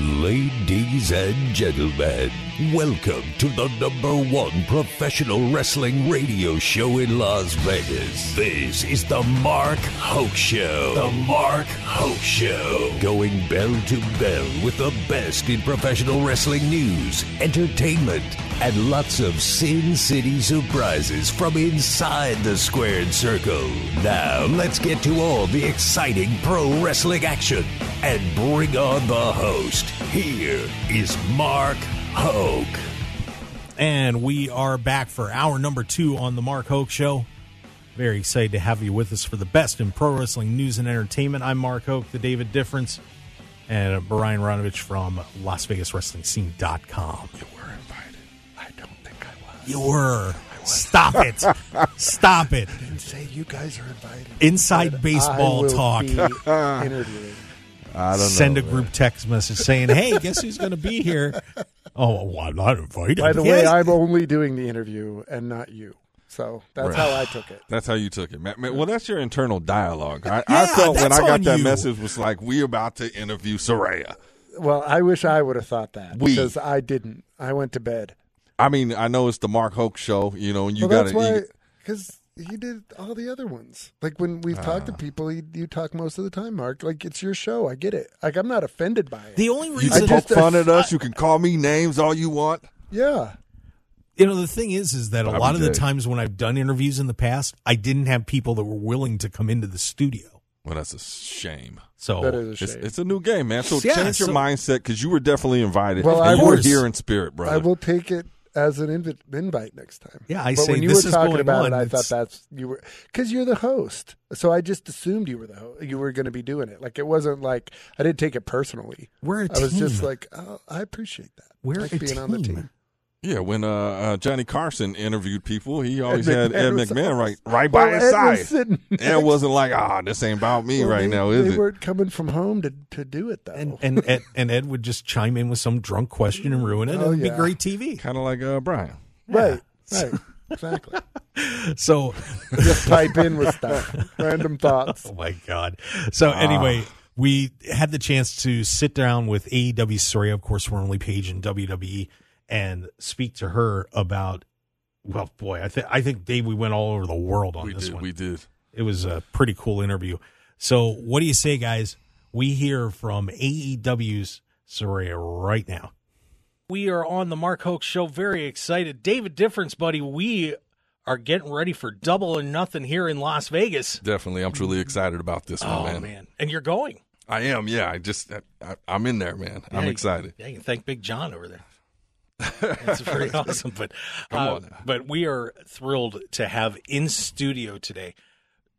Ladies and gentlemen, welcome to the number one professional wrestling radio show in Las Vegas. This is the Mark Hoke Show. The Mark Hoke Show. Going bell to bell with the best in professional wrestling news, entertainment, and lots of Sin City surprises from inside the squared circle. Now, let's get to all the exciting pro wrestling action and bring on the host. Here is Mark Hoke. And we are back for hour number two on the Mark Hoke Show. Very excited to have you with us for the best in pro wrestling news and entertainment. I'm Mark Hoke, the David Difference, and Brian Ronovich from LasVegasWrestlingScene.com. You were. Stop it. Stop it. I didn't say you guys are invited. Inside But baseball I will talk. Be interviewing. I don't Send know, a man. group text message saying, hey, guess who's going to be here? Oh, well, I'm not invited. By the way, Yes. I'm only doing the interview and not you. So that's Right. how I took it. That's how you took it, man. man well, that's your internal dialogue. I, Yeah, I felt when that's I got that you. message was like, we about to interview Saraya. Well, I wish I would have thought that We. because I didn't. I went to bed. I mean, I know it's the Mark Hoke show, you know, and you well, got that's to. because he did all the other ones. Like when we've talked Ah. to people, he, you talk most of the time, Mark. Like it's your show. I get it. Like I'm not offended by it. the only You reason can just- poke fun at us. You can call me names all you want. yeah. You know, the thing is, is that a lot of the times when I've done interviews in the past, I didn't have people that were willing to come into the studio. Well, that's a shame. So That is a It's, shame. it's a new game, man. So Yeah, change your mindset because you were definitely invited. Well, and I you were here in spirit, brother. I will take it as an invi- invite next time. Yeah, I but say when you this were is talking going about on, it, I it's- thought that's you were because you're the host. So I just assumed you were the ho- you were going to be doing it. Like it wasn't like I didn't take it personally. we're a I was just like, oh, I appreciate that. We're like a being on the team. Team. yeah, when uh, uh, Johnny Carson interviewed people, he always Ed had Ed McMahon was McMahon awesome. right right Well, by his Ed side. was sitting And it wasn't like, ah, this ain't about me well, right they, now, is they it? weren't coming from home to to do it though. and and Ed, and Ed would just chime in with some drunk question and ruin it. Oh, It'd be yeah. great TV. Kind of like uh, Brian. right, right, exactly. So, just pipe in with stuff, random thoughts. oh my god. So anyway, we had the chance to sit down with AEW Saraya, of course, we're only Paige in WWE, and speak to her about. Well, boy, I think I think Dave, we went all over the world on We this did. one. We did. It was a pretty cool interview. So, what do you say, guys? We hear from AEW's Saraya right now. We are on the Mark Hoke Show. Very excited. David Difference, buddy. We are getting ready for double or nothing here in Las Vegas. Definitely. I'm truly excited about this Oh, one, man. man. And you're going. I am. Yeah. I just, I, I, I'm in there, man. I'm Yeah, you- excited. Yeah, you can thank Big John over there. That's pretty awesome. But Come uh, on but we are thrilled to have in studio today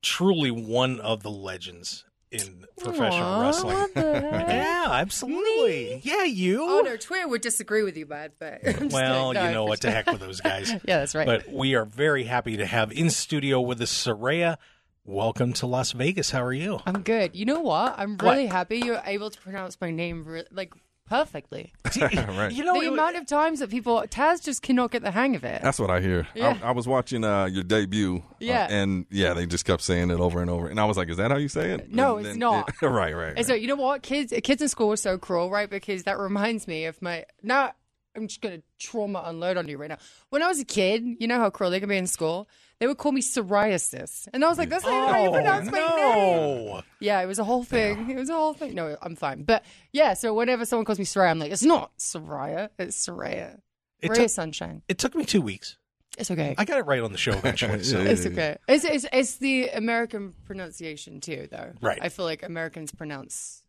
truly one of the legends in professional Aw, wrestling. what the heck? Yeah, absolutely. Yeah, you. Oh no, Twitter would disagree with you, bud. But I'm just well, kidding. No, you know for what? To heck with those guys. Yeah, that's right. But we are very happy to have in studio with us Saraya. Welcome to Las Vegas. How are you? I'm good. You know what? I'm What? really happy you're able to pronounce my name re- like perfectly. right. You know, the it- amount of times that people Taz just cannot get the hang of it. That's what I hear. Yeah. I, I was watching uh, your debut. uh, Yeah. and yeah, they just kept saying it over and over. And I was like, is that how you say it? No, And it's then not. it- right, right. And so you know what? Kids kids in school are so cruel, right? Because that reminds me of my now I'm just gonna trauma unload on you right now. When I was a kid, you know how cruel they can be in school? They would call me psoriasis. And I was like, that's not even how you oh, pronounce my name. Oh. Yeah, it was a whole thing. It was a whole thing. No, I'm fine. But yeah, so whenever someone calls me Soraya, I'm like, it's not Soraya, it's Soraya. It Ray took- Sunshine. It took me two weeks. It's okay. I got it right on the show eventually. So. It's okay. It's, it's it's the American pronunciation too, though. Right. I feel like Americans pronounce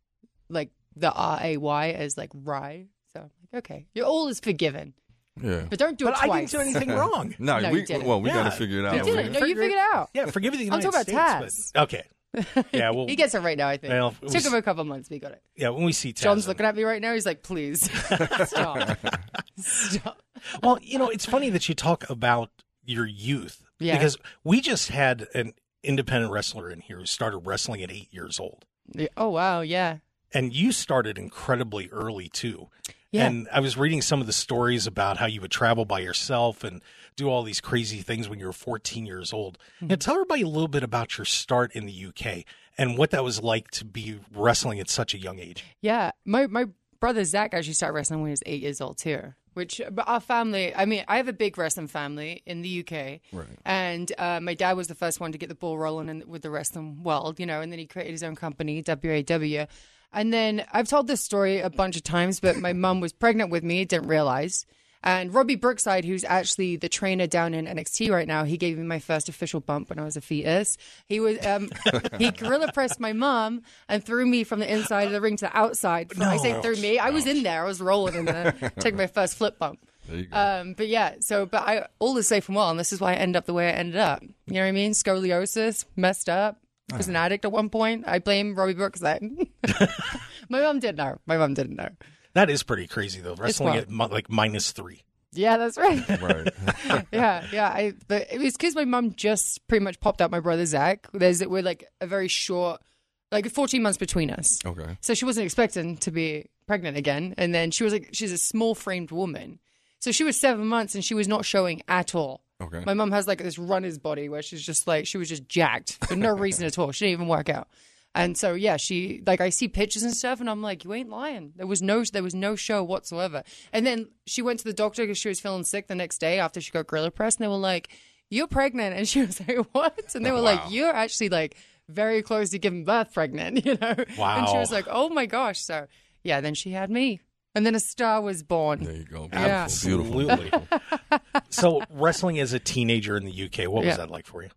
like the R A Y as like rye. So I'm like, okay, you're all is forgiven, yeah. but don't do it. But it I didn't do anything wrong. No, No, we, you didn't. well, we got to figure it out. You didn't. No, you Figure it- figured it out. Yeah, forgive the United I'm United talking about States. Taz. but- okay. Yeah, well, he gets it right now. I think. Well, it it took him a couple months. We got it. yeah, when we see Taz. John's looking um, at me right now. He's like, please stop. stop. Well, you know, it's funny that you talk about your youth Yeah. because we just had an independent wrestler in here who started wrestling at eight years old, Yeah. Oh wow, yeah. and you started incredibly early too. Yeah. And I was reading some of the stories about how you would travel by yourself and do all these crazy things when you were 14 years old. Mm-hmm. Now, tell everybody a little bit about your start in the UK and what that was like to be wrestling at such a young age. Yeah, my my brother Zach actually started wrestling when he was eight years old too. Which, but our family, I mean, I have a big wrestling family in the UK. Right. And uh, my dad was the first one to get the ball rolling in, with the wrestling world, you know, and then he created his own company, WAW. And then I've told this story a bunch of times, but my mum was pregnant with me, didn't realize. And Robbie Brookside, who's actually the trainer down in NXT right now, he gave me my first official bump when I was a fetus. He was um, he gorilla pressed my mom and threw me from the inside of the ring to the outside. I say threw me, I was in there. I was rolling in there, taking my first flip bump. There you go. Um, but yeah, so but I all is safe and well, and this is why I end up the way I ended up. You know what I mean? Scoliosis, messed up. Was an addict at one point. I blame Robbie Brookside. my mom didn't know. My mom didn't know. That is pretty crazy though. Wrestling at mi- like minus three. Yeah, that's right. right. yeah, yeah. I but it was because my mum just pretty much popped out my brother Zach. There's we're like a very short, like 14 months between us. Okay. So she wasn't expecting to be pregnant again, and then she was like, she's a small framed woman, so she was seven months and she was not showing at all. Okay. My mum has like this runner's body where she's just like she was just jacked for no reason at all. She didn't even work out. And so yeah, she like I see pictures and stuff, and I'm like, you ain't lying. There was no there was no show whatsoever. And then she went to the doctor because she was feeling sick the next day after she got gorilla press, and they were like, "You're pregnant," and she was like, "What?" And they were like, "You're actually like very close to giving birth, pregnant," you know. Wow. And she was like, "Oh my gosh!" So yeah, then she had me, and then a star was born. There you go. Yeah. Beautiful. Beautiful. Absolutely. so wrestling as a teenager in the UK, what was Yeah. that like for you?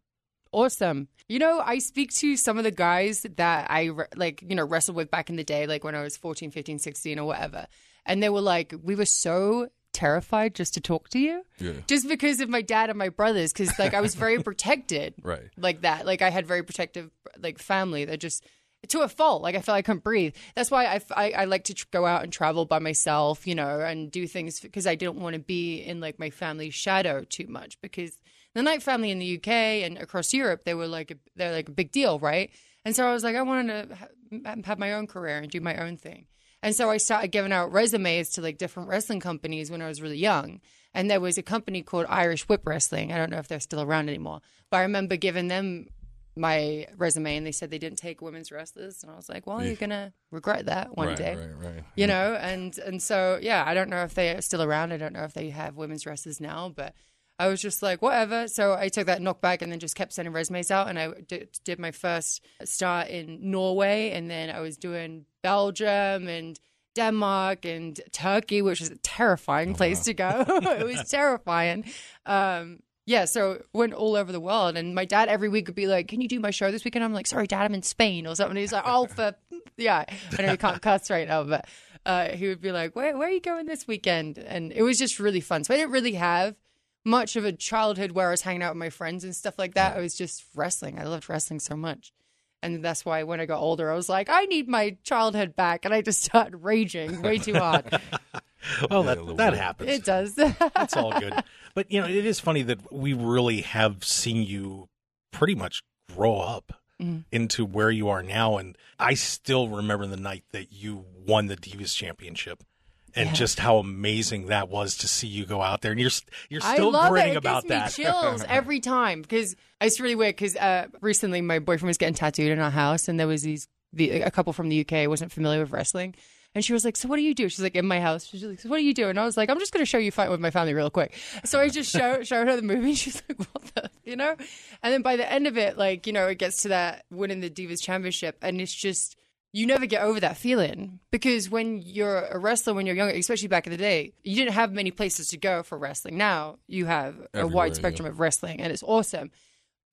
Awesome. You know, I speak to some of the guys that I re- like, you know, wrestled with back in the day, like when I was 14, 15, 16 or whatever. And they were like, we were so terrified just to talk to you. Yeah. Just because of my dad and my brothers. Cause like I was very protected. Right. Like that. Like I had very protective, like family that just, to a fault. Like I felt I couldn't breathe. That's why I, I, I like to tr- go out and travel by myself, you know, and do things because I didn't want to be in like my family's shadow too much because the Knight family in the UK and across Europe, they were like a, they're like a big deal, right? And so I was like, I wanted to ha- have my own career and do my own thing. And so I started giving out resumes to like different wrestling companies when I was really young. And there was a company called Irish Whip Wrestling. I don't know if they're still around anymore, but I remember giving them my resume and they said they didn't take women's wrestlers. And I was like, well, you're going to regret that one right, day Right. Right. you know and and so yeah i don't know if they are still around i don't know if they have women's wrestlers now but i was just like whatever so i took that knockback and then just kept sending resumes out and i did, did my first start in norway and then i was doing belgium and denmark and turkey which is a terrifying place to go it was terrifying um yeah, so went all over the world, and my dad every week would be like, "Can you do my show this weekend?" I'm like, "Sorry, Dad, I'm in Spain or something." He's like, "Oh, for yeah." I know he can't cuss right now, but uh, he would be like, "Where where are you going this weekend?" And it was just really fun. So I didn't really have much of a childhood where I was hanging out with my friends and stuff like that. I was just wrestling. I loved wrestling so much. And that's why when I got older, I was like, I need my childhood back. And I just started raging way too hard. Well, Yeah, a little that, that happens. it does. It's all good. But, you know, it is funny that we really have seen you pretty much grow up Mm-hmm. into where you are now. And I still remember the night that you won the Divas Championship. And Yeah. just how amazing that was to see you go out there, and you're you're I still love grinning it. It about gives that. me chills every time because it's really weird. Because uh, recently, my boyfriend was getting tattooed in our house, and there was these the, a couple from the UK wasn't familiar with wrestling, and she was like, "So what do you do?" She's like, "In my house." She's like, "So what do you do?" And I was like, "I'm just going to show you fight with my family real quick." So I just show, showed her the movie. And she's like, "What the?" You know. And then by the end of it, like you know, it gets to that winning the Divas Championship, and it's just you never get over that feeling because when you're a wrestler when you're younger especially back in the day you didn't have many places to go for wrestling now you have a wide spectrum of wrestling and it's awesome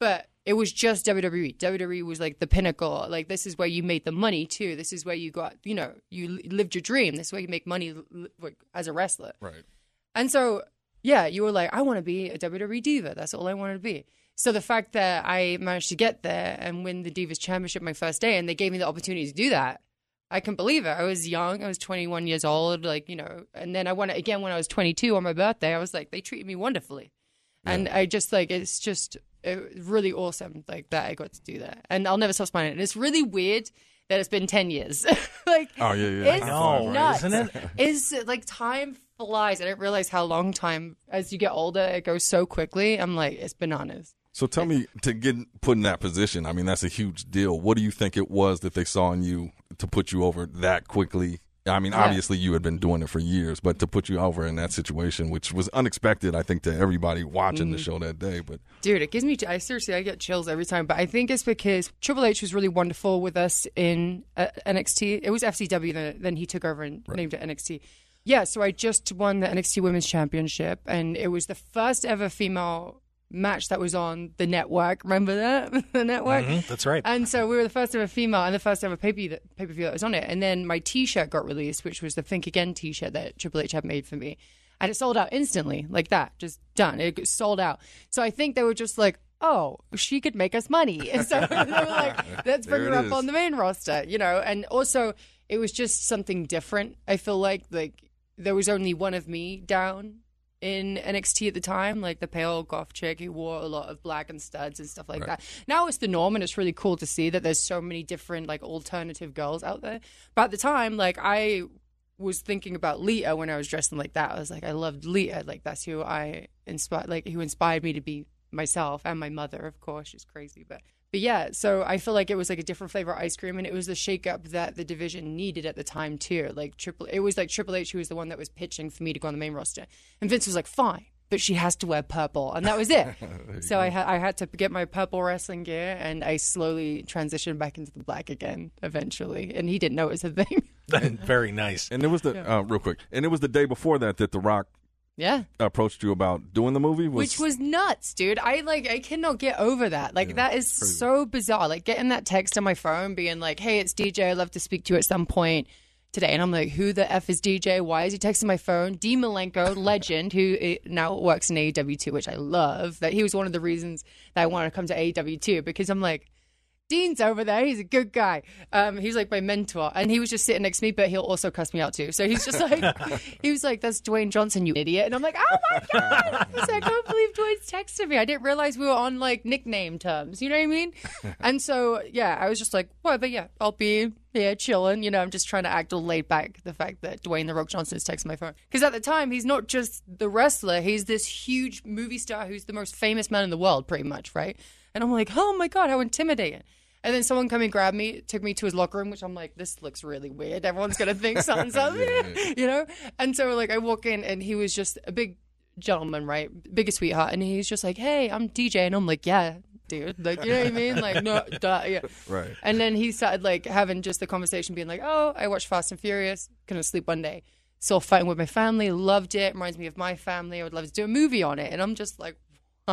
but it was just WWE. WWE was like the pinnacle. Like this is where you made the money too. This is where you got, you know, you lived your dream. This is where you make money like, as a wrestler. Right. And so, yeah, you were like, I want to be a WWE diva. That's all I wanted to be. So the fact that I managed to get there and win the Divas Championship my first day, and they gave me the opportunity to do that, I can't believe it. I was young. I was 21 years old, like you know. And then I won it again when I was 22 on my birthday. I was like, they treated me wonderfully, and I just like it's just really awesome, like that I got to do that, and I'll never stop smiling. And it's really weird that it's been 10 years. like, Oh yeah, yeah. it's know, nuts. isn't it? Is like time flies. I didn't realize how long time as you get older it goes so quickly. I'm like it's bananas. So tell me to get put in that position. I mean, that's a huge deal. What do you think it was that they saw in you to put you over that quickly I mean, Yeah. obviously you had been doing it for years, but to put you over in that situation, which was unexpected, I think, to everybody watching Mm-hmm. the show that day. But Dude, it gives me. I seriously, I get chills every time. But I think it's because Triple H was really wonderful with us in uh, NXT. It was FCW, then, then he took over and named it NXT. Yeah, so I just won the NXT Women's Championship, and it was the first ever female match that was on the network. Remember that the network? Mhm, that's right. And so we were the first ever female and the first ever pay per view that was on it. And then my T-shirt got released, which was the Think Again T-shirt that Triple H had made for me, and it sold out instantly, like that, just done. It sold out. So I think they were just like. Oh, she could make us money. And so they were like, let's bring her up is. on the main roster, you know? And also, it was just something different. I feel like, like, there was only one of me down in NXT at the time, like the pale goth chick who wore a lot of black and studs and stuff like that. Now it's the norm, and it's really cool to see that there's so many different like alternative girls out there. But at the time, like I was thinking about Lita when I was dressing like that. I was like, I loved Lita. Like that's who I inspired, like who inspired me to be myself and my mother, of course. She's crazy, but but yeah. So I feel like it was like a different flavor ice cream, and it was the shakeup that the division needed at the time too. Like triple, it was like Triple H who was the one that was pitching for me to go on the main roster, and Vince was like, fine. But she has to wear purple, and that was it. so I, ha- I had to get my purple wrestling gear, and I slowly transitioned back into the black again eventually. And he didn't know it was a thing. Very nice. and it was the uh, real quick, and it was the day before that that The Rock yeah. approached you about doing the movie. which was nuts, dude. I like I cannot get over that. Like that is so bizarre. Like getting that text on my phone being like, "Hey, it's DJ. I'd love to speak to you at some point today." And I'm like, "Who the f is DJ? Why is he texting my phone?" Dean Malenko, legend, who uh, now works in AEW too, which I love. That he was one of the reasons that I wanted to come to AEW too because I'm like. Dean's over there. He's a good guy. Um, he's like my mentor, and he was just sitting next to me, but he'll also cuss me out too. So he's just like, he was like, "That's Dwayne Johnson, you idiot," and I'm like, "Oh my god!" I like, I can't believe Dwayne's texted me. I didn't realize we were on like nickname terms. You know what I mean? and so yeah, I was just like, whatever. Yeah, I'll be here chilling. You know, I'm just trying to act all laid back. The fact that Dwayne the Rock Johnson is texting my phone because at the time he's not just the wrestler; he's this huge movie star who's the most famous man in the world, pretty much, right? And I'm like, oh my god, how intimidating. And then someone come and grabbed me, took me to his locker room, which I'm like, this looks really weird. Everyone's gonna think something's up, you know. And so like I walk in, and he was just a big gentleman, right, biggest sweetheart, and he's just like, hey, I'm DJ, and I'm like, yeah, dude, like you know what I mean, like no, duh, yeah, Right. And then he started like having just the conversation, being like, oh, I watched Fast and Furious, couldn't sleep one day. Saw fighting with my family, loved it. Reminds me of my family. I would love to do a movie on it. And I'm just like,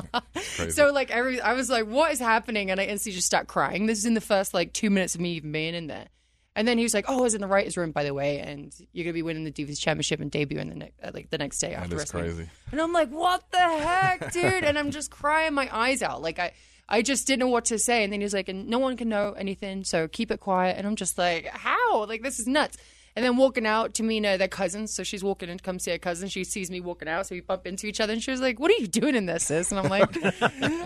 so like every, I was like, what is happening? And I instantly just start crying. This is in the first like two minutes of me even being in there. And then he was like, "Oh, I was in the writers' room, by the way, and you're gonna be winning the Divas Championship and debuting the ne- uh, like the next day after is wrestling." crazy. And I'm like, "What the heck, dude?" and I'm just crying my eyes out. Like I, I just didn't know what to say. And then he was like, "And no one can know anything, so keep it quiet." And I'm just like, "How? Like this is nuts." And then walking out, to Tamina, their cousins, so she's walking in to come see her cousin. She sees me walking out, so we bump into each other, and she was like, "What are you doing in this, sis?" And I'm like,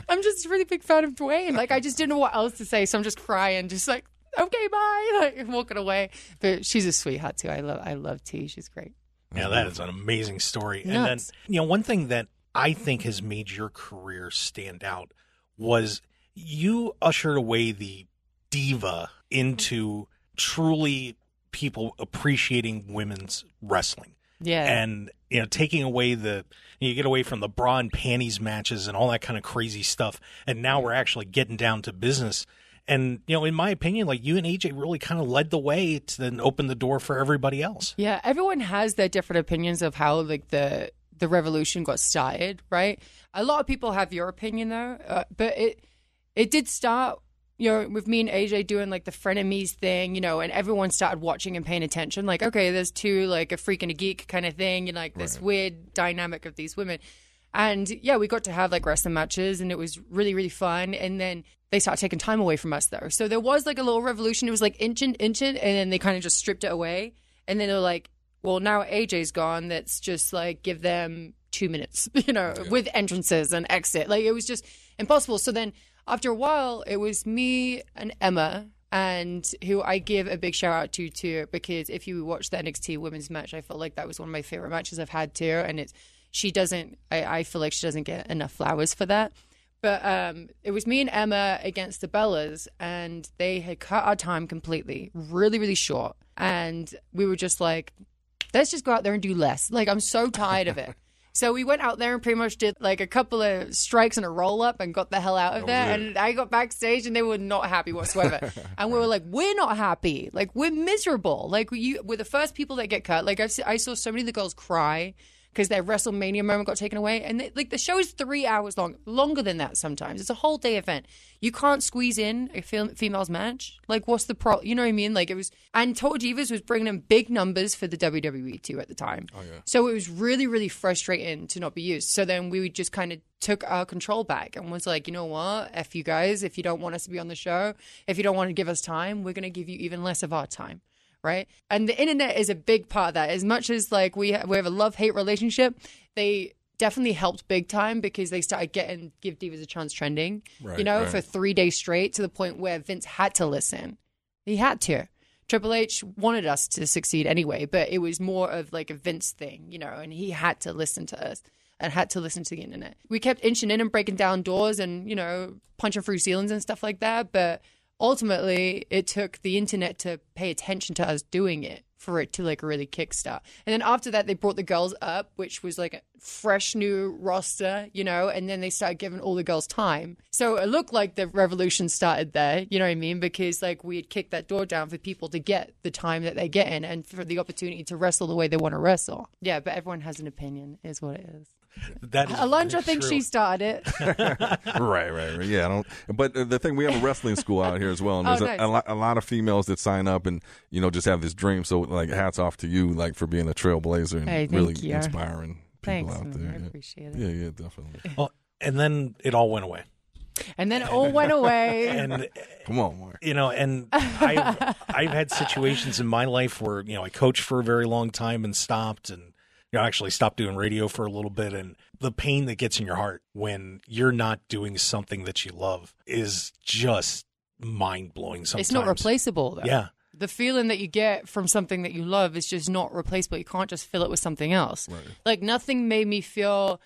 "I'm just a really big fan of Dwayne. Like I just didn't know what else to say, so I'm just crying, just like." Okay, bye. Like walking away, but she's a sweetheart too. I love, I love T. She's great. Yeah, that is an amazing story. And then, you know, one thing that I think has made your career stand out was you ushered away the diva into truly people appreciating women's wrestling. Yeah, And, you know, taking away the, you get away from the bra and panties matches and all that kind of crazy stuff. And now we're actually getting down to business. And, you know, in my opinion, like you and AJ really kind of led the way to then open the door for everybody else. Yeah, everyone has their different opinions of how like the the revolution got started, right? A lot of people have your opinion though, uh, but it it did start, you know, with me and AJ doing like the frenemies thing, you know, and everyone started watching and paying attention. Like, okay, there's two like a freak and a geek kind of thing, and like this weird dynamic of these women. And yeah, we got to have like wrestling matches and it was really, really fun. And then they started taking time away from us though. So there was like a little revolution. It was like inching, inching, and then they kind of just stripped it away. And then they're like, well, now AJ's gone. Let's just like give them two minutes, you know, with entrances and exit. Like it was just impossible. So then after a while, it was me and Emma. And who I give a big shout out to too, because if you watch the NXT women's match, I felt like that was one of my favorite matches I've had too. And it's she doesn't I, I feel like she doesn't get enough flowers for that but um, it was me and emma against the bellas and they had cut our time completely really really short and we were just like, let's just go out there and do less. Like, I'm so tired of it. So we went out there and pretty much did like a couple of strikes and a roll up and got the hell out of there. And I got backstage and they were not happy whatsoever. and we were like, we're not happy. Like we're miserable. Like you, we're the first people that get cut. Like I've, I saw so many of the girls cry because their WrestleMania moment got taken away. And they, like the show is three hours long, longer than that sometimes. It's a whole day event. You can't squeeze in a fem- females match. Like, what's the pro? You know what I mean? Like, it was, and Total Divas was bringing in big numbers for the WWE too at the time. Oh, yeah. So it was really, really frustrating to not be used. So then we just kind of took our control back and was like, you know what? F you guys. If you don't want us to be on the show, if you don't want to give us time, we're going to give you even less of our time right? And the internet is a big part of that. As much as like we have, we have a love hate relationship, they definitely helped big time because they started getting give divas a chance trending. Right, you know, right. for three days straight to the point where Vince had to listen. He had to. Triple H wanted us to succeed anyway, but it was more of like a Vince thing, you know, and he had to listen to us and had to listen to the internet. We kept inching in and breaking down doors and, you know, punching through ceilings and stuff like that, but ultimately it took the internet to pay attention to us doing it for it to like really kickstart. And then after that they brought the girls up, which was like a fresh new roster, you know, and then they started giving all the girls time. So it looked like the revolution started there, you know what I mean? Because like we had kicked that door down for people to get the time that they get in and for the opportunity to wrestle the way they want to wrestle. Yeah, but everyone has an opinion, is what it is. That is Alundra very thinks true. she started it. right, right, right. Yeah, I don't. But uh, the thing, we have a wrestling school out here as well, and Oh, there's nice. a, a, lot, a lot of females that sign up and you know just have this dream. So, like, hats off to you, like, for being a trailblazer and Hey, really you. inspiring people Thanks, out man. there. I yeah. appreciate it. Yeah, yeah, definitely. Well, and then it all went away. And then it all went away. And Come on, Mark. you know, and I've I've had situations in my life where you know I coached for a very long time and stopped, and you know actually stopped doing radio for a little bit, and the pain that gets in your heart when you're not doing something that you love is just mind blowing. Sometimes It's not replaceable, though. Yeah, The feeling that you get from something that you love is just not replaceable. You can't just fill it with something else. Like nothing made me feel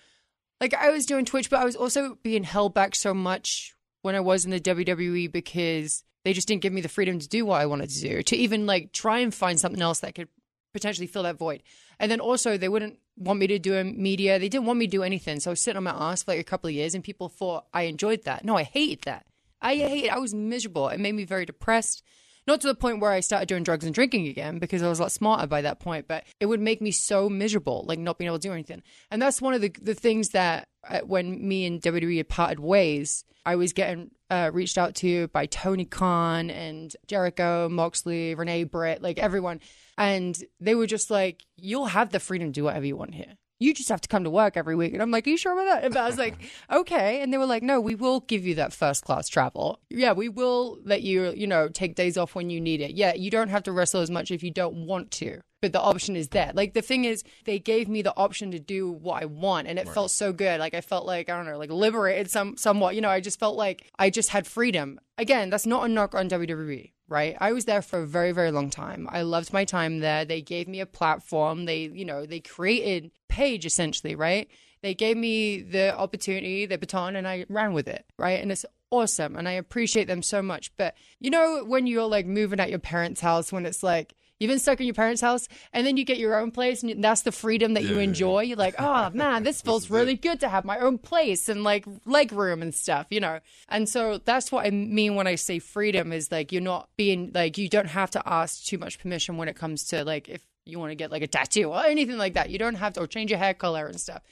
like I was doing Twitch, but I was also being held back so much when I was in the WWE because they just didn't give me the freedom to do what I wanted to do, to even like try and find something else that could potentially fill that void. And then also they wouldn't want me to do a media. They didn't want me to do anything. So I was sitting on my ass for like a couple of years and people thought I enjoyed that. No, I hated that. I hated I was miserable. It made me very depressed. Not to the point where I started doing drugs and drinking again because I was a lot smarter by that point, but it would make me so miserable, like not being able to do anything. And that's one of the, the things that uh, when me and WWE had parted ways, I was getting uh, reached out to by Tony Khan and Jericho, Moxley, Renee Britt, like everyone. And they were just like, you'll have the freedom to do whatever you want here. You just have to come to work every week. And I'm like, Are you sure about that? But I was like, Okay. And they were like, No, we will give you that first class travel. Yeah, we will let you, you know, take days off when you need it. Yeah, you don't have to wrestle as much if you don't want to. But the option is there. Like the thing is, they gave me the option to do what I want, and it felt so good. Like I felt like I don't know, like liberated some somewhat. You know, I just felt like I just had freedom. Again, that's not a knock on WWE right? I was there for a very, very long time. I loved my time there. They gave me a platform. They, you know, they created Paige essentially, right? They gave me the opportunity, the baton, and I ran with it, right? And it's awesome. And I appreciate them so much. But you know, when you're like moving at your parents' house, when it's like, You've been stuck in your parents' house, and then you get your own place, and that's the freedom that you enjoy. You're like, oh man, this feels really good to have my own place and like leg room and stuff, you know. And so that's what I mean when I say freedom is like you're not being like you don't have to ask too much permission when it comes to like if you want to get like a tattoo or anything like that. You don't have to or change your hair color and stuff.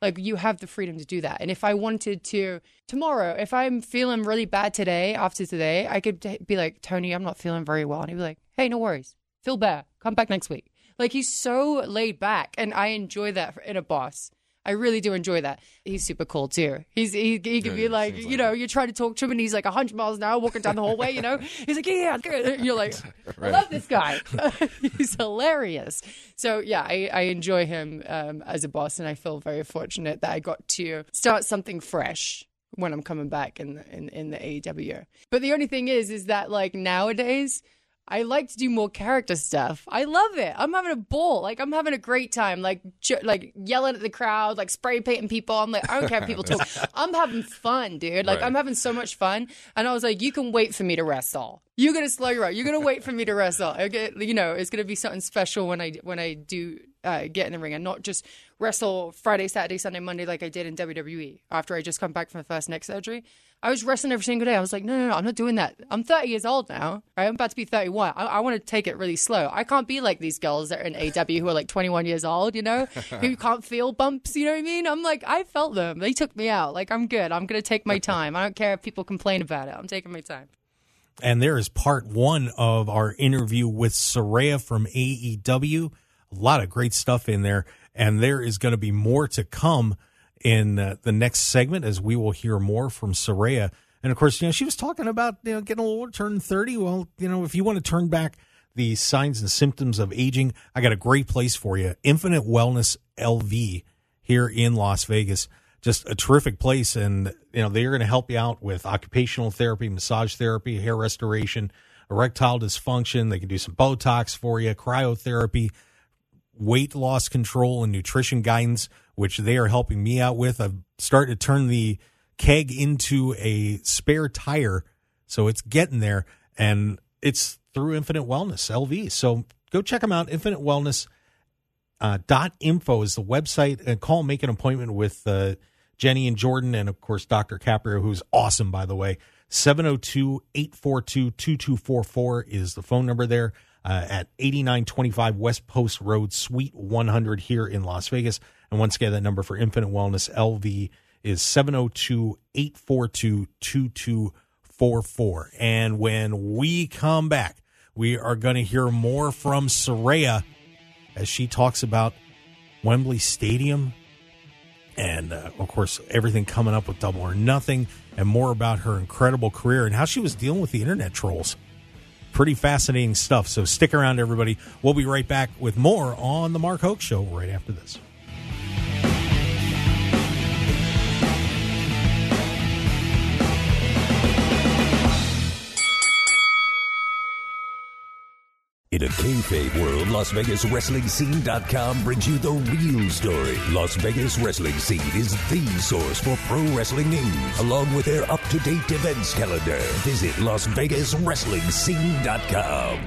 Like you have the freedom to do that. And if I wanted to tomorrow, if I'm feeling really bad today after today, I could be like, Tony, I'm not feeling very well, and he'd be like, Hey, no worries feel bad. Come back next week. Like he's so laid back, and I enjoy that in a boss. I really do enjoy that. He's super cool too. He's he, he can Yeah, be like, you like know, it. you're trying to talk to him, and he's like 100 miles an hour walking down the hallway. You know, he's like, yeah, You're like, I love this guy. he's hilarious. So yeah, I, I enjoy him um, as a boss, and I feel very fortunate that I got to start something fresh when I'm coming back in the, in in the AEW. But the only thing is, is that like nowadays. I like to do more character stuff. I love it. I'm having a ball. Like I'm having a great time. Like j- like yelling at the crowd, like spray painting people. I'm like I don't care if people talk. I'm having fun, dude. Like Right. I'm having so much fun. And I was like, you can wait for me to wrestle. You're gonna slow your roll. You're gonna wait for me to wrestle. Okay, you know, it's gonna be something special when I when I do uh, get in the ring and not just wrestle Friday, Saturday, Sunday, Monday like I did in WWE after I just come back from the first neck surgery. I was wrestling every single day. I was like, no, no, no, I'm not doing that. I'm 30 years old now. Right? I'm about to be 31. I, I want to take it really slow. I can't be like these girls that are in AW who are like 21 years old, you know, who can't feel bumps. You know what I mean? I'm like, I felt them. They took me out. Like, I'm good. I'm going to take my time. I don't care if people complain about it. I'm taking my time. And there is part one of our interview with Saraya from AEW. A lot of great stuff in there. And there is going to be more to come in uh, the next segment as we will hear more from Saraya. And of course, you know, she was talking about, you know, getting a little turning 30. Well, you know, if you want to turn back the signs and symptoms of aging, I got a great place for you. Infinite Wellness LV here in Las Vegas. Just a terrific place. And, you know, they're going to help you out with occupational therapy, massage therapy, hair restoration, erectile dysfunction. They can do some Botox for you, cryotherapy, weight loss control, and nutrition guidance, which they are helping me out with. I've started to turn the keg into a spare tire. So it's getting there. And it's through Infinite Wellness LV. So go check them out. Infinite Wellness uh, dot info is the website and call make an appointment with uh, Jenny and Jordan and of course Dr. Caprio who's awesome by the way 702-842-2244 is the phone number there uh, at 8925 West Post Road Suite 100 here in Las Vegas and once again that number for Infinite Wellness LV is 702-842-2244 and when we come back we are going to hear more from Saraya as she talks about Wembley Stadium and, uh, of course, everything coming up with Double or Nothing and more about her incredible career and how she was dealing with the internet trolls. Pretty fascinating stuff. So stick around, everybody. We'll be right back with more on The Mark Hoke Show right after this. Kayfabe world, Las Vegas Wrestling Scene.com brings you the real story. Las Vegas Wrestling Scene is the source for pro wrestling news, along with their up-to-date events calendar. Visit Las Vegas Wrestling Scene.com.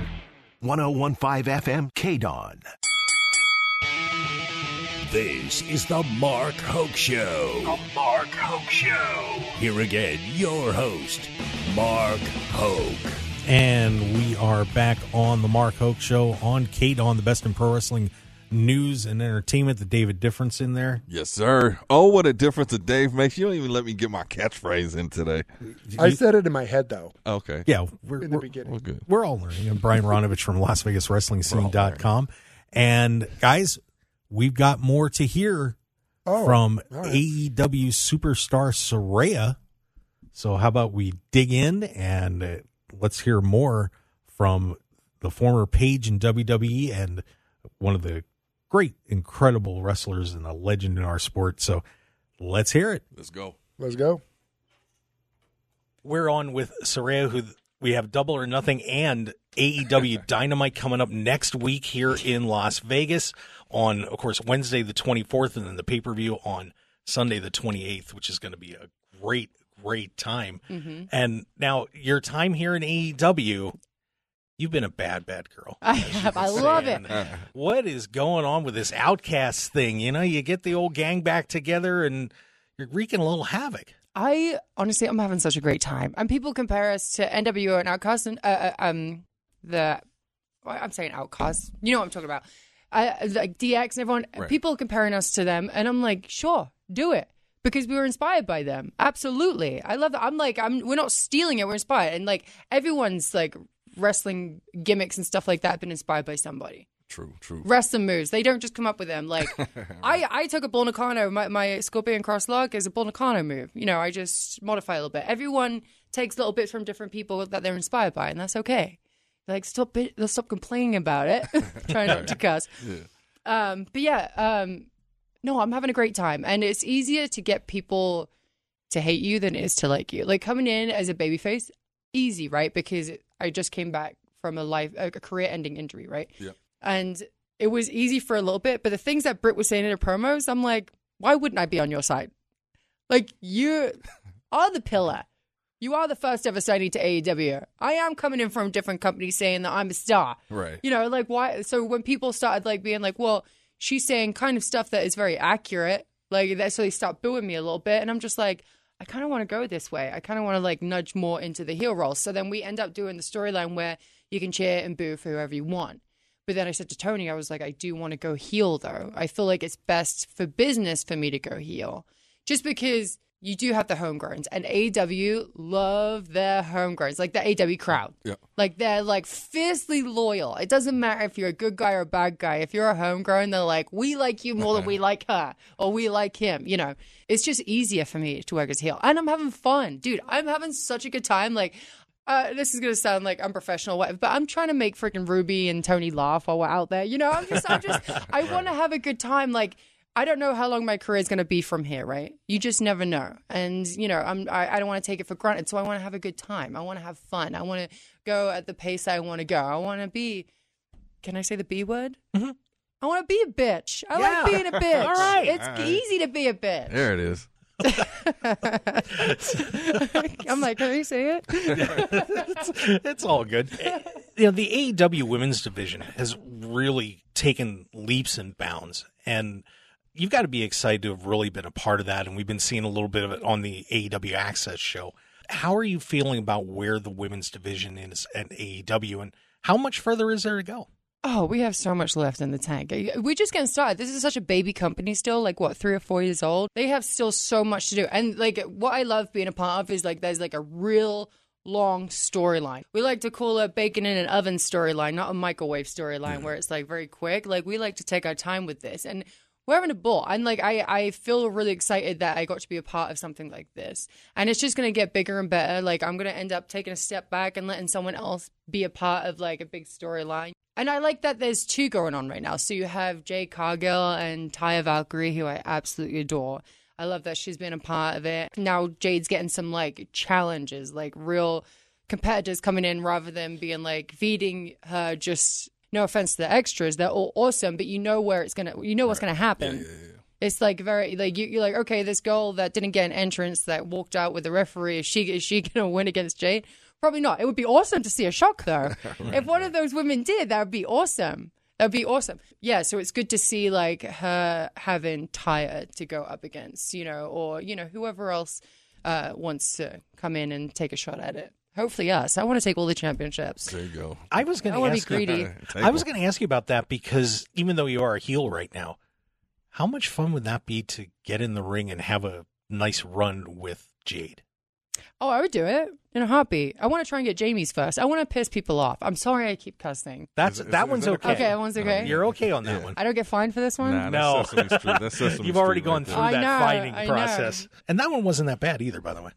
1015 FM KDAWN. This is the Mark Hoke Show. The Mark Hoke Show. Here again, your host, Mark Hoke. And we are back on the Mark Hoke Show on KDAWN the best in pro wrestling news and entertainment. The David difference in there. Yes, sir. Oh, what a difference a Dave makes. You don't even let me get my catchphrase in today. I said it in my head though Okay. Yeah, we're, in the we're, beginning. Well, good. we're all learning. And Brian Ronovich from Las Vegas Wrestling Scene.com. And guys, we've got more to hear Oh, from all right. AEW superstar Saraya. So how about we dig in and uh, let's hear more from the former Paige in WWE and one of the great, incredible wrestlers and a legend in our sport. So let's hear it. Let's go. Let's go. We're on with Saraya, who we have Double or Nothing and AEW Dynamite coming up next week here in Las Vegas on, of course, Wednesday the 24th, and then the pay per view on Sunday the 28th, which is going to be a great, great time. And now, your time here in AEW, you've been a bad, bad girl. I have. I say. love it. And What is going on with this outcast thing? You know, you get the old gang back together and you're wreaking a little havoc. I honestly, I'm having such a great time. And people compare us to NWO and Outcast and uh, uh, um the I'm saying Outcast. You know what I'm talking about? Uh, like DX and everyone. Right. People comparing us to them, and I'm like, sure, do it because we were inspired by them. Absolutely, I love that. I'm like, I'm. We're not stealing it. We're inspired, and like everyone's like wrestling gimmicks and stuff like that have been inspired by somebody True, true. wrestling moves. They don't just come up with them. Like I, I took a Bull Nakano. My, my Scorpion Cross Lock is a Bull Nakano move. You know, I just modify a little bit. Everyone takes little bits from different people that they're inspired by, and that's okay. Like stop, it, stop complaining about it. Trying not to cuss. Um, but yeah, um, no, I'm having a great time, and it's easier to get people to hate you than it is to like you. Like coming in as a babyface, easy, right? Because I just came back from a life a career-ending injury, right? Yep. And it was easy for a little bit, but the things that Britt was saying in her promos, I'm like, why wouldn't I be on your side? Like you are the pillar. You are the first ever signing to AEW. I am coming in from a different company saying that I'm a star. Right. You know, like why? So when people started like being like, well, she's saying kind of stuff that is very accurate, like that, so they start booing me a little bit, and I'm just like, I kind of want to go this way. I kind of want to like nudge more into the heel role. So then we end up doing the storyline where you can cheer and boo for whoever you want. But then I said to Tony, I was like, I do want to go heel though. I feel like it's best for business for me to go heel, just because you do have the homegrowns, and AW love their homegrowns, like the AW crowd. Yeah. Like they're like fiercely loyal. It doesn't matter if you're a good guy or a bad guy. If you're a homegrown, they're like, we like you more than we like her, or we like him. You know, it's just easier for me to work as heel, and I'm having fun, dude. I'm having such a good time. Like, uh, this is gonna sound like unprofessional, whatever, but I'm trying to make freaking Ruby and Tony laugh while we're out there. You know, I'm just, I'm just, I want to have a good time. Like, I don't know how long my career is going to be from here, right? You just never know, and you know, I'm, I, I don't want to take it for granted. So I want to have a good time. I want to have fun. I want to go at the pace I want to go. I want to be. Can I say the B word? Mm-hmm. I want to be a bitch. I Yeah. like being a bitch. All right. It's All right. easy to be a bitch. There it is. I'm like, can you say it? it's all good. You know, the AEW women's division has really taken leaps and bounds, and you've got to be excited to have really been a part of that. And we've been seeing a little bit of it on the AEW Access show. How are you feeling about where the women's division is at AEW, and how much further is there to go? Oh, we have so much left in the tank. We're just getting started. This is such a baby company still, like what, three or four years old. They have still so much to do. And like what I love being a part of is like there's like a real long storyline. We like to call it bacon in an oven storyline, not a microwave storyline where it's like very quick. Like we like to take our time with this. And we're having a ball. And like I, I feel really excited that I got to be a part of something like this. And it's just gonna get bigger and better. Like I'm gonna end up taking a step back and letting someone else be a part of like a big storyline. And I like that there's two going on right now. So you have Jade Cargill and Taya Valkyrie, who I absolutely adore. I love that she's been a part of it. Now Jade's getting some like challenges, like real competitors coming in rather than being like feeding her just no offense to the extras, they're all awesome, but you know where it's gonna you know what's gonna happen. It's like very like you, you're like okay, this girl that didn't get an entrance that walked out with the referee is she is she gonna win against Jade? Probably not. It would be awesome to see a shock though. if one of those women did, that would be awesome. That'd be awesome. Yeah, so it's good to see like her having Taya to go up against, you know, or you know whoever else uh, wants to come in and take a shot at it. Hopefully us. I want to take all the championships. There you go. I was going I to want to be ask. greedy. I was going to ask you about that because even though you are a heel right now, how much fun would that be to get in the ring and have a nice run with Jade? Oh, I would do it in a heartbeat. I want to try and get Jamie's first. I want to piss people off. I'm sorry I keep cussing. That's Is- is- that is one's that okay. Okay, that one's oh, okay. You're okay on that Yeah. one. I don't get fined for this one. Nah, No. that's Sesame Street. That's Sesame You've already Street gone right through. I that know, fighting I know. process, and that one wasn't that bad either, by the way.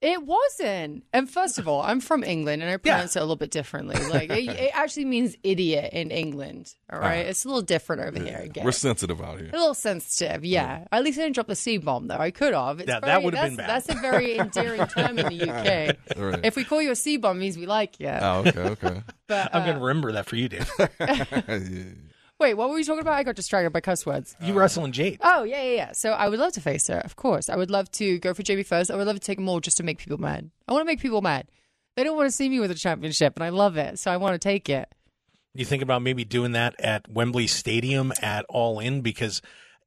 It wasn't. And first of all, I'm from England and I pronounce it a little bit differently. Like it, it actually means idiot in England. All right, it's a little different over here. I. We're sensitive out here. a little sensitive, yeah. At least I didn't drop the C bomb, though. I could have. It's Yeah, that very- would've that's- been bad. That's a very endearing term in the UK. Right. If we call you a C bomb, means we like you. Oh, okay, okay. But I'm uh, going to remember that for you, Dave. Wait, what were we talking about? I got distracted by cuss words. You wrestling Jade. Oh yeah, yeah, yeah. So I would love to face her, of course. I would love to go for JB first. I would love to take them all just to make people mad. I want to make people mad. They don't want to see me with a championship, and I love it, so I want to take it. You think about maybe doing that at Wembley Stadium at All In because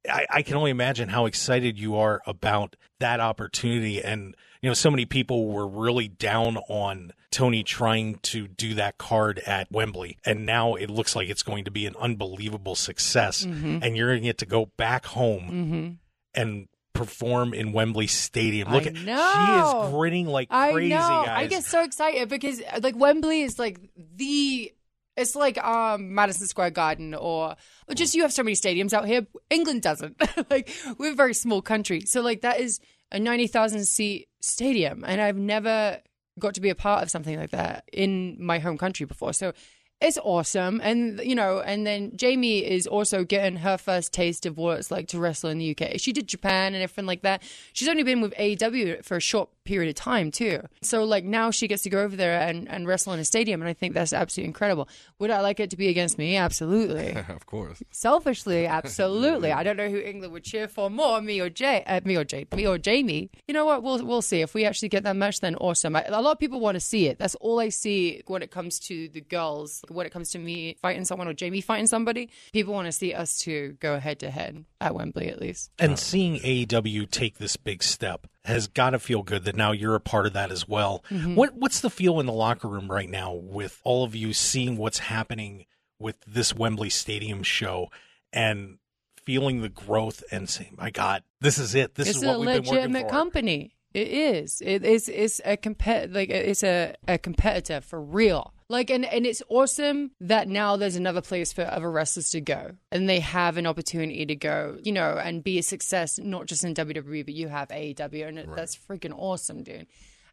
I, I can only imagine how excited you are about that opportunity. And, you know, so many people were really down on Tony trying to do that card at Wembley. And now it looks like it's going to be an unbelievable success. Mm-hmm. And you're going to get to go back home and perform in Wembley Stadium. Look at she is grinning like I crazy, know. guys. I get so excited because like Wembley is like the. It's like um, Madison Square Garden, or, or just you have so many stadiums out here. England doesn't. like we're a very small country, so like that is a ninety thousand seat stadium, and I've never got to be a part of something like that in my home country before. So it's awesome. And, you know, and then Jamie is also getting her first taste of what it's like to wrestle in the UK. She did Japan and everything like that. She's only been with AEW for a short period of time, too. So, like, now she gets to go over there and, and wrestle in a stadium. And I think that's absolutely incredible. Would I like it to be against me? Absolutely. of course. Selfishly, absolutely. I don't know who England would cheer for more, me or Jay, uh, me or Jay, me or Jamie. You know what? We'll we'll see if we actually get that match. Then awesome. I, a lot of people want to see it. That's all I see when it comes to the girls. When it comes to me fighting someone or Jamie fighting somebody, people want to see us two go head to head at Wembley at least. And seeing AEW take this big step has got to feel good that now you're a part of that as well. Mm-hmm. What what's the feel in the locker room right now with all of you seeing what's happening with this Wembley Stadium show and feeling the growth and saying, "My God, this is it. This it's is a what we've been working legitimate for." company. It is. It is. It's a compet. Like it's a, a competitor for real. Like and and it's awesome that now there's another place for other wrestlers to go, and they have an opportunity to go, you know, and be a success not just in WWE, but you have AEW, and it that's freaking awesome, dude.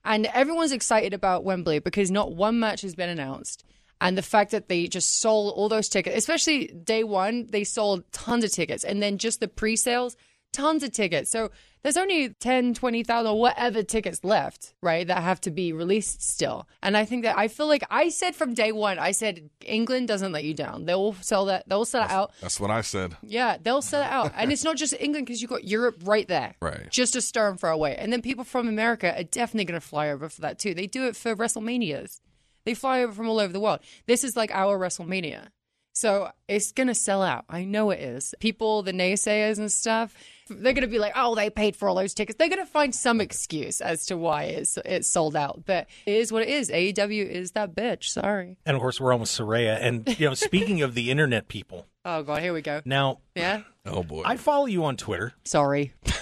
And everyone's excited about Wembley because not one match has been announced. And the fact that they just sold all those tickets, especially day one, they sold tons of tickets. And then just the pre sales, tons of tickets. So there's only 10, 20,000 or whatever tickets left, right, that have to be released still. And I think that I feel like I said from day one, I said England doesn't let you down. They will sell that, they'll sell it out. That's what I said. Yeah, they'll sell it out. and it's not just England because you've got Europe right there. Right. Just a stone throw away. And then people from America are definitely going to fly over for that too. They do it for WrestleManias. They fly over from all over the world. This is like our WrestleMania. So it's going to sell out. I know it is. People, the naysayers and stuff, they're going to be like, oh, they paid for all those tickets. They're going to find some excuse as to why it's, it's sold out. But it is what it is. AEW is that bitch. Sorry. And of course, we're on with Saraya. And you know, speaking of the internet people, Oh, God. Here we go. now Yeah. Oh boy. I follow you on Twitter. Sorry.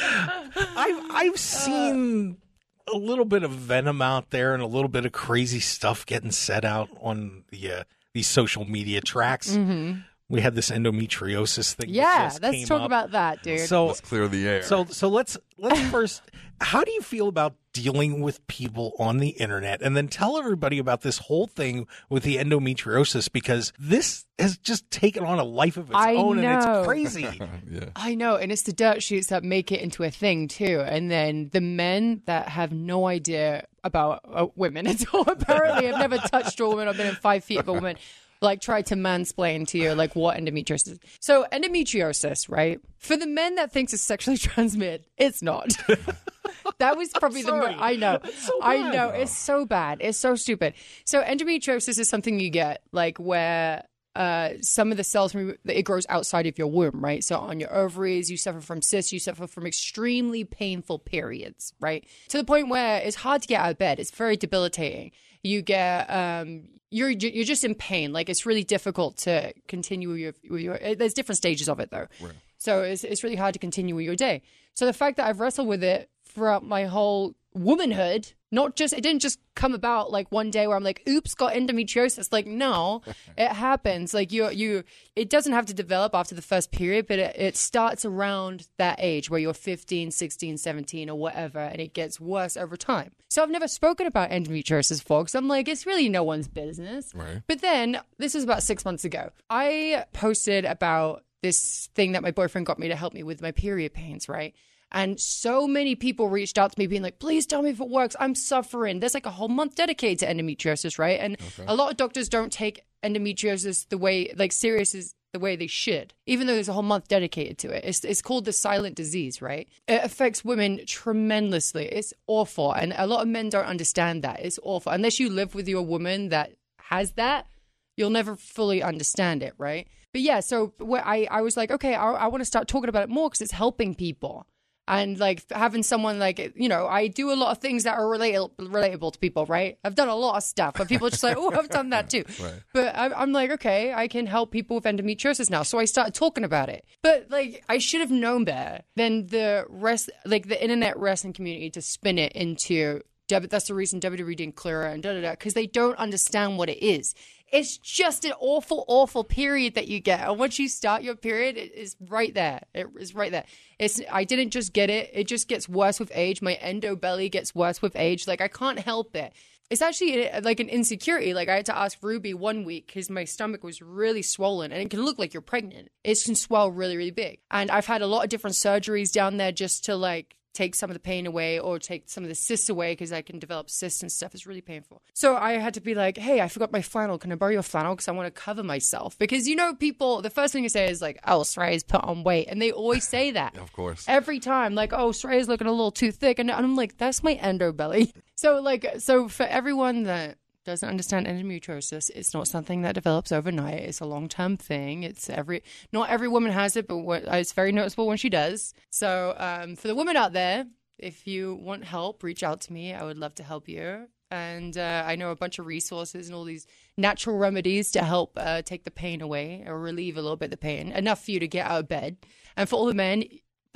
I've I've seen a little bit of venom out there and a little bit of crazy stuff getting set out on the uh, these social media tracks. We had this endometriosis thing. that. Yeah. just Let's came talk up. about that, dude. So Let's clear the air. so so let's let's first. How do you feel about dealing with people on the internet, and then tell everybody about this whole thing with the endometriosis because this has just taken on a life of its I own, and it's crazy. yeah. I know, and it's the dirt sheets that make it into a thing too. And then the men that have no idea about uh, women at all, apparently have never touched a woman or been in five feet of a woman, like try to mansplain to you like what endometriosis. is. So endometriosis, right? For the men that thinks it's sexually transmitted, it's not. that was probably the mo- sorry. I know. so I know. It's so bad. It's so stupid. So endometriosis is something you get like where uh, some of the cells it grows outside of your womb, right? So on your ovaries, you suffer from cysts, you suffer from extremely painful periods, right? To the point where it's hard to get out of bed. It's very debilitating. You get um, you're you're just in pain. Like it's really difficult to continue with your, with your there's different stages of it though. So it's it's really hard to continue with your day. So the fact that I've wrestled with it throughout my whole womanhood, not just it didn't just come about like one day where I'm like, oops, got endometriosis. Like, no, it happens. Like you you it doesn't have to develop after the first period, but it, it starts around that age where you're 15, 16, 17 or whatever, and it gets worse over time. So I've never spoken about endometriosis, folks. I'm like, it's really no one's business. Right. But then this was about six months ago. I posted about this thing that my boyfriend got me to help me with my period pains, right? And so many people reached out to me being like, please tell me if it works. I'm suffering. There's like a whole month dedicated to endometriosis, right? And a lot of doctors don't take endometriosis the way, like, serious as the way they should, even though there's a whole month dedicated to it. It's, it's called the silent disease, right? It affects women tremendously. It's awful. And a lot of men don't understand that. It's awful. Unless you live with your woman that has that, you'll never fully understand it, right? But yeah, so I, I was like, okay, I, I want to start talking about it more because it's helping people. And like having someone like, you know, I do a lot of things that are relatable, relatable to people, right? I've done a lot of stuff, but people are just like, oh, I've done that too. But I, I'm like, okay, I can help people with endometriosis now. So I started talking about it. But like, I should have known better than the rest, like the internet wrestling community to spin it into that's the reason WWE didn't clear it and da da da because they don't understand what it is. It's just an awful, awful period that you get, and once you start your period, it is right there. It is right there. It's I didn't just get it; it just gets worse with age. My endo belly gets worse with age. Like I can't help it. it's actually uh, like an insecurity. Like I had to ask Ruby one week because my stomach was really swollen and it can look like you're pregnant. It can swell really, really big. And I've had a lot of different surgeries down there just to like take some of the pain away or take some of the cysts away because I can develop cysts and stuff. It's really painful. So I had to be like, hey, I forgot my flannel. Can I borrow your flannel? Because I want to cover myself. Because you know, people, the first thing you say is like, oh, Saraya's put on weight. And they always say that. Of course. Every time, like, oh, Saraya's looking a little too thick. And I'm like, that's my endo belly. So, like, so for everyone that doesn't understand endometriosis, it's not something that develops overnight. It's a long term thing. It's every not every woman has it, but it's very noticeable when she does. So um, for the women out there, if you want help, reach out to me. I would love to help you. And uh, I know a bunch of resources and all these natural remedies to help uh, take the pain away or relieve a little bit of the pain, enough for you to get out of bed. And for all the men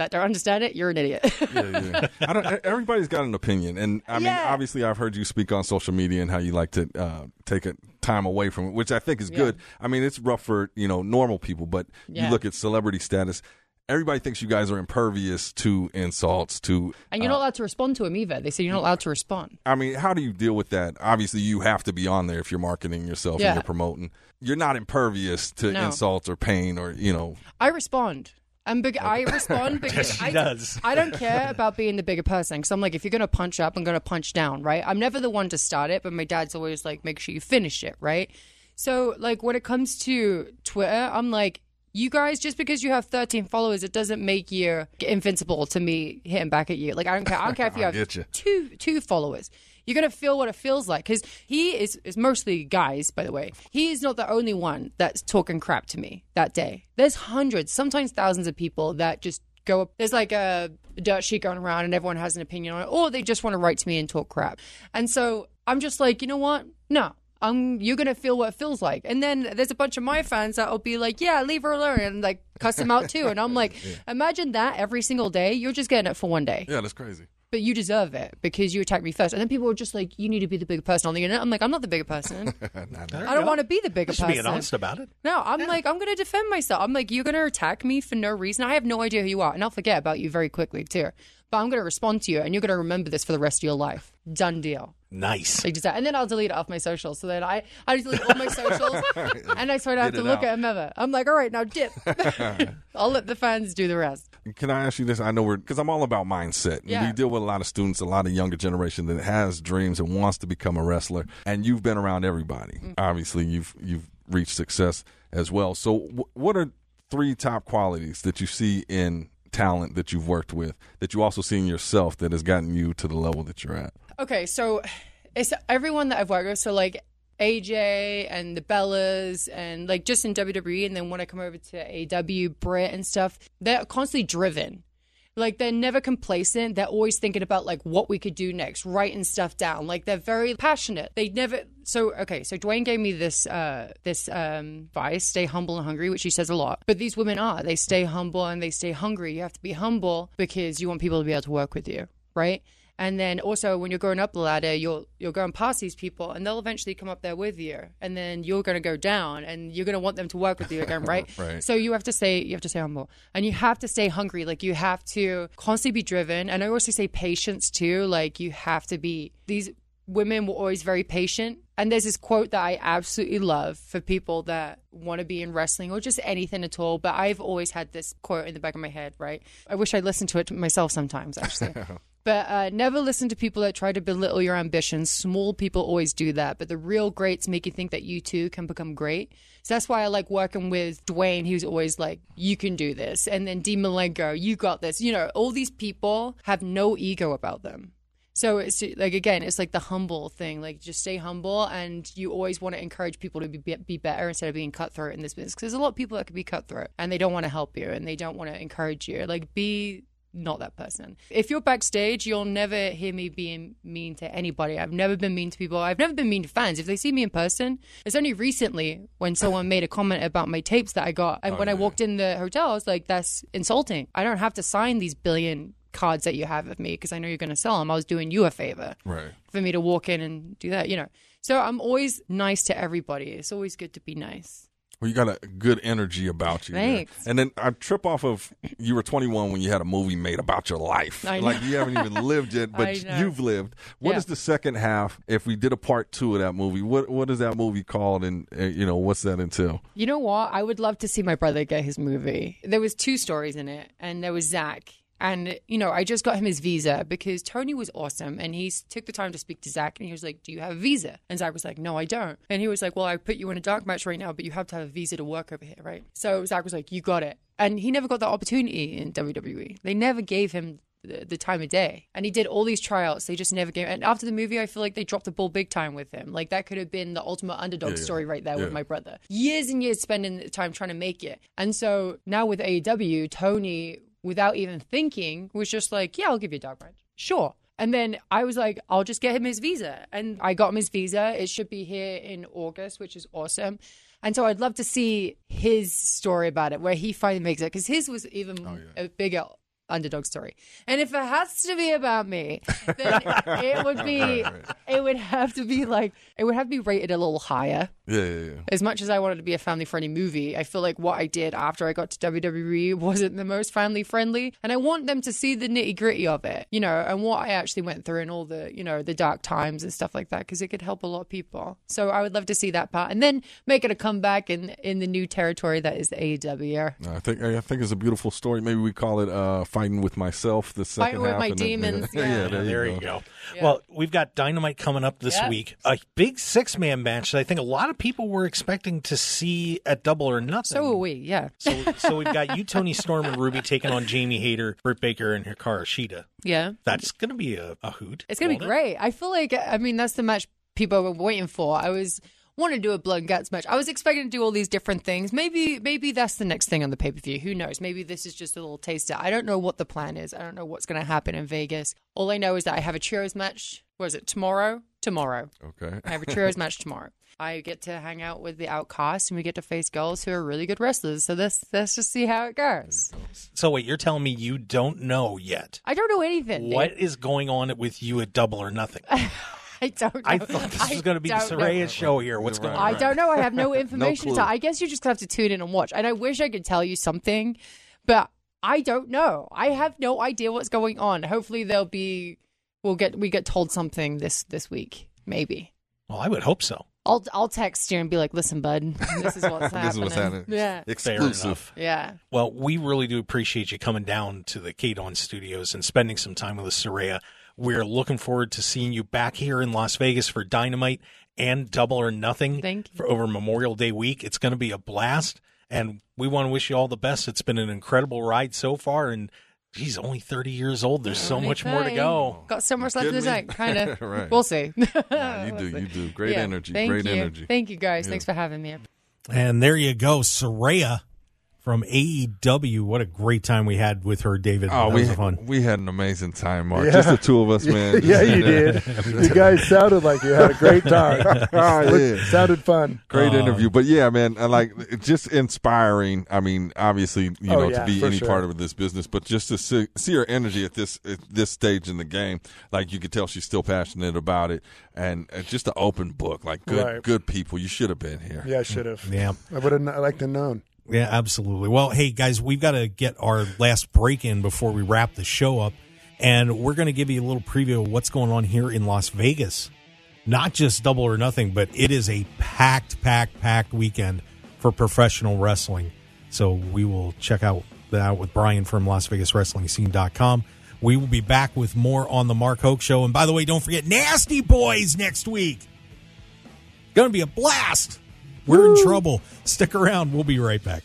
that don't understand it, you're an idiot. yeah, yeah. I don't, everybody's got an opinion, and I mean, Yeah. obviously, I've heard you speak on social media and how you like to uh, take a time away from it, which I think is good. I mean, it's rough for you know normal people, but you look at celebrity status. Everybody thinks you guys are impervious to insults. To and you're not allowed to respond to them either. They say you're not allowed to respond. I mean, how do you deal with that? Obviously, you have to be on there if you're marketing yourself and you're promoting. You're not impervious to No. insults or pain or you know. I respond. And big, I respond because she I, does. I don't care about being the bigger person because I'm like, if you're gonna punch up, I'm gonna punch down, right? I'm never the one to start it, but my dad's always like, make sure you finish it, right? So like when it comes to Twitter, I'm like, you guys, just because you have 13 followers, it doesn't make you invincible to me hitting back at you. Like I don't care. I don't care if you have you. two two followers. You're gonna feel what it feels like because he is is mostly guys, by the way. He is not the only one that's talking crap to me that day. There's hundreds, sometimes thousands of people that just go up. There's like a dirt sheet going around, and everyone has an opinion on it, or they just want to write to me and talk crap. And so I'm just like, you know what? No. I'm, you're gonna feel what it feels like, and then there's a bunch of my fans that'll be like, "Yeah, leave her alone," and like cuss him out too. And I'm like, imagine that every single day. You're just getting it for one day Yeah, that's crazy. But you deserve it because you attacked me first. And then people were just like, you need to be the bigger person on the internet. I'm like, I'm not the bigger person. I don't want to be the bigger Just person. being honest about it. No, I'm like, I'm going to defend myself. I'm like, you're going to attack me for no reason. I have no idea who you are. And I'll forget about you very quickly, too. But I'm going to respond to you, and you're going to remember this for the rest of your life. Done deal. Nice. Like just that. And then I'll delete it off my socials. So then I, I delete all my socials, and I sort of have to look out. at them ever. I'm like, all right, now dip. I'll let the fans do the rest. Can I ask you this? I know we're because I'm all about mindset. Yeah. We deal with a lot of students, a lot of younger generation that has dreams and wants to become a wrestler. And you've been around everybody. Mm. Obviously, you've you've reached success as well. So, w- what are three top qualities that you see in talent that you've worked with that you also see in yourself that has gotten you to the level that you're at? Okay, so it's everyone that I've worked with. So like AJ and the Bellas and like just in WWE, and then when I come over to AW, Britt and stuff, they're constantly driven. Like they're never complacent. They're always thinking about like what we could do next, writing stuff down. Like they're very passionate. They never. So okay, so Dwayne gave me this uh this um advice: stay humble and hungry, which he says a lot. But these women are. They stay humble and they stay hungry. You have to be humble because you want people to be able to work with you, right? And then also when you're going up the ladder, you'll you're going past these people, and they'll eventually come up there with you, and then you're going to go down, and you're going to want them to work with you again, right? Right. So you have to stay you have to stay humble, and you have to stay hungry. Like you have to constantly be driven, and I also say patience too. Like you have to be these women were always very patient. And there's this quote that I absolutely love for people that want to be in wrestling or just anything at all. But I've always had this quote in the back of my head, right? I wish I listened to it myself sometimes, actually. But uh, never listen to people that try to belittle your ambitions. Small people always do that, but the real greats make you think that you too can become great. So that's why I like working with Dwayne. Was always like, "You can do this," and then Dean Malenko, "You got this." You know, all these people have no ego about them. So it's like again, it's like the humble thing. Like just stay humble, and you always want to encourage people to be be better instead of being cutthroat in this business. Because there's a lot of people that could be cutthroat, and they don't want to help you, and they don't want to encourage you. Like be not that person. If you're backstage, you'll never hear me being mean to anybody. I've never been mean to people. I've never been mean to fans. If they see me in person, it's only recently when someone made a comment about my tapes that I got. And oh, when I walked in the hotel, I was like, that's insulting. I don't have to sign these billion cards that you have of me because I know you're going to sell them. I was doing you a favor Right. for me to walk in and do that, you know. So I'm always nice to everybody. It's always good to be nice. Well, you got a good energy about you. there. Thanks. And then I trip off of you were 21 when you had a movie made about your life. I know. Like you haven't even lived yet, but you've lived. What is Yeah. the second half? If we did a part two of that movie, what what is that movie called? And uh, you know what's that entail? You know what? I would love to see my brother get his movie. There was two stories in it, and there was Zak. And you know, I just got him his visa because Tony was awesome, and he took the time to speak to Zak, and he was like, "Do you have a visa?" And Zak was like, "No, I don't." And he was like, "Well, I put you in a dark match right now, but you have to have a visa to work over here, right?" So Zak was like, "You got it." And he never got that opportunity in WWE. They never gave him the, the time of day. And he did all these tryouts. They just never gave. And after the movie, I feel like they dropped the ball big time with him. Like that could have been the ultimate underdog story right there with my brother. Years and years spending the time trying to make it. And so now with AEW, Tony, without even thinking, was just like, "Yeah, I'll give you a dark match, sure." And then I was like, I'll just get him his visa. And I got him his visa. It should be here in August, which is awesome. And so I'd love to see his story about it, where he finally makes it, because his was even oh, a bigger underdog story. And if it has to be about me, then it would be, it would have to be like, it would have to be rated a little higher. Yeah, yeah, yeah. As much as I wanted to be a family friendly movie, I feel like what I did after I got to WWE wasn't the most family friendly. And I want them to see the nitty gritty of it, you know, and what I actually went through and all the, you know, the dark times and stuff like that, because it could help a lot of people. So I would love to see that part and then make it a comeback in, in the new territory that is the AEW. I think I think it's a beautiful story. Maybe we call it uh, "Fighting with Myself." The second Fighting with my and then- demons, yeah, yeah. there, there you you go. go. Well, we've got Dynamite coming up this Yep. week. A big six man match that I think a lot of people were expecting to see at Double or Nothing. So are we, yeah. So, so we've got you, Toni Storm, and Ruby taking on Jamie Hayter, Britt Baker, and Hikaru Shida. Yeah. That's going to be a, a hoot. It's gonna be won't it? great. I feel like I mean that's the match people were waiting for. I was want to do a blood and guts match. I was expecting to do all these different things. Maybe maybe that's the next thing on the pay per view. Who knows? Maybe this is just a little taster. I don't know what the plan is. I don't know what's gonna happen in Vegas. All I know is that I have a trios match. What is it? Tomorrow? Tomorrow. Okay. I have a trios match tomorrow. I get to hang out with the outcasts and we get to face girls who are really good wrestlers. So this let's just see how it goes. So wait, you're telling me you don't know yet I don't know anything. dude. what is going on with you at Double or Nothing? I don't know. I thought this was going to be the don't. Saraya show here. What's going on? I don't know. I have no information. clue. so I guess you just have to tune in and watch. And I wish I could tell you something, but I don't know. I have no idea what's going on. Hopefully there'll be we'll get we get told something this this week. Maybe. Well, I would hope so. I'll I'll text you and be like, "Listen, bud, this is what's happening." This is what's happening. Yeah. Exclusive. Yeah. Well, we really do appreciate you coming down to the KDAWN studios and spending some time with us, Saraya. We're looking forward to seeing you back here in Las Vegas for Dynamite and Double or Nothing Thank you. for over Memorial Day week. It's going to be a blast, and we want to wish you all the best. It's been an incredible ride so far, and he's only 30 years old. There's so much more to go. Got so much left in the kidding me? tank, kind of. Right. We'll see. Nah, you do, you do. Great Yeah. energy. Thank Great you. energy. Thank you, guys. Thanks for having me. And there you go, Saraya from AEW. What a great time we had with her, David. Oh, that we was fun. we had an amazing time, Mark. Yeah. Just the two of us, man. yeah, you did. You guys sounded like you had a great time. oh, yeah. Sounded fun. Great Uh, interview, but yeah, man, I like just inspiring. I mean, obviously, you Oh, know, yeah, to be any sure. part of this business, but just to see, see her energy at this at this stage in the game, like you could tell she's still passionate about it, and uh, just an open book, like good Right. good people. You should have been here. Yeah, I should have. Yeah. I would have liked to known. Yeah, absolutely. Well, hey guys, we've got to get our last break in before we wrap the show up, and we're going to give you a little preview of what's going on here in Las Vegas. Not just double or nothing, but it is a packed, packed, packed weekend for professional wrestling. So we will check out that with Brian from LasVegasWrestlingScene.com. We will be back with more on the Mark Hoke Show. And by the way, don't forget Nasty Boys next week. Going to be a blast. We're in trouble. Stick around. We'll be right back.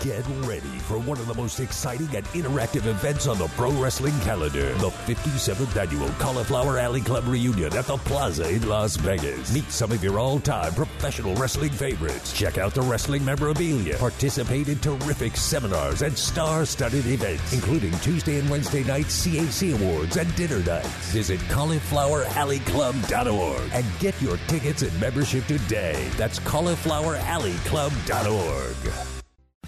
Get ready for one of the most exciting and interactive events on the pro wrestling calendar. The 57th annual Cauliflower Alley Club reunion at the Plaza in Las Vegas. Meet some of your all-time professional wrestling favorites. Check out the wrestling memorabilia. Participate in terrific seminars and star-studded events, including Tuesday and Wednesday night CAC awards and dinner nights. Visit caulifloweralleyclub.org and get your tickets and membership today. That's caulifloweralleyclub.org.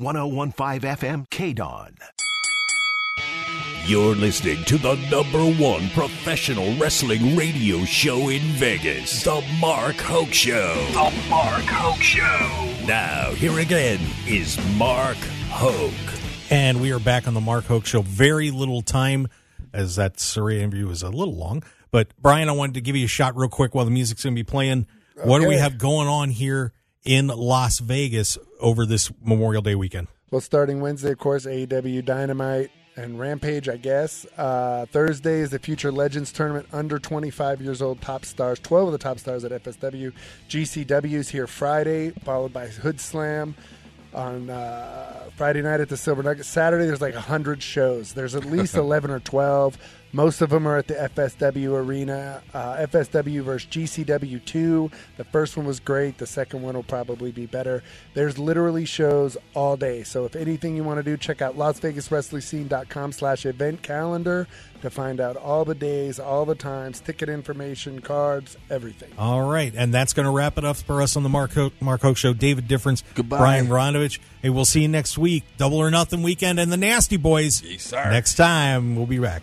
1015 FM KDAWN. You're listening to the number one professional wrestling radio show in Vegas, The Mark Hoke Show. The Mark Hoke Show. Now, here again is Mark Hoke. And we are back on the Mark Hoke Show. Very little time, as that Saraya interview was a little long. But Brian, I wanted to give you a shot real quick while the music's going to be playing. What do we have going on here in Las Vegas over this Memorial Day weekend? Well, starting Wednesday, of course, AEW Dynamite and Rampage, I guess. Uh, Thursday is the Future Legends Tournament, under 25 years old, top stars. 12 of the top stars at FSW. GCW's here Friday, followed by Hood Slam on uh, Friday night at the Silver Nugget. Saturday, there's like 100 shows. There's at least 11 or 12. Most of them are at the FSW arena. Uh, FSW versus GCW 2. The first one was great. The second one will probably be better. There's literally shows all day. So if anything you want to do, check out LasVegasWrestlingScene.com slash event calendar to find out all the days, all the times, ticket information, cards, everything. All right, and that's going to wrap it up for us on the Mark Hoke, Mark Hoke Show. David Difference, Goodbye. Brian Ronovich. Hey, we'll see you next week. Double or nothing weekend and the Nasty Boys. Yes, sir. Next time, we'll be back.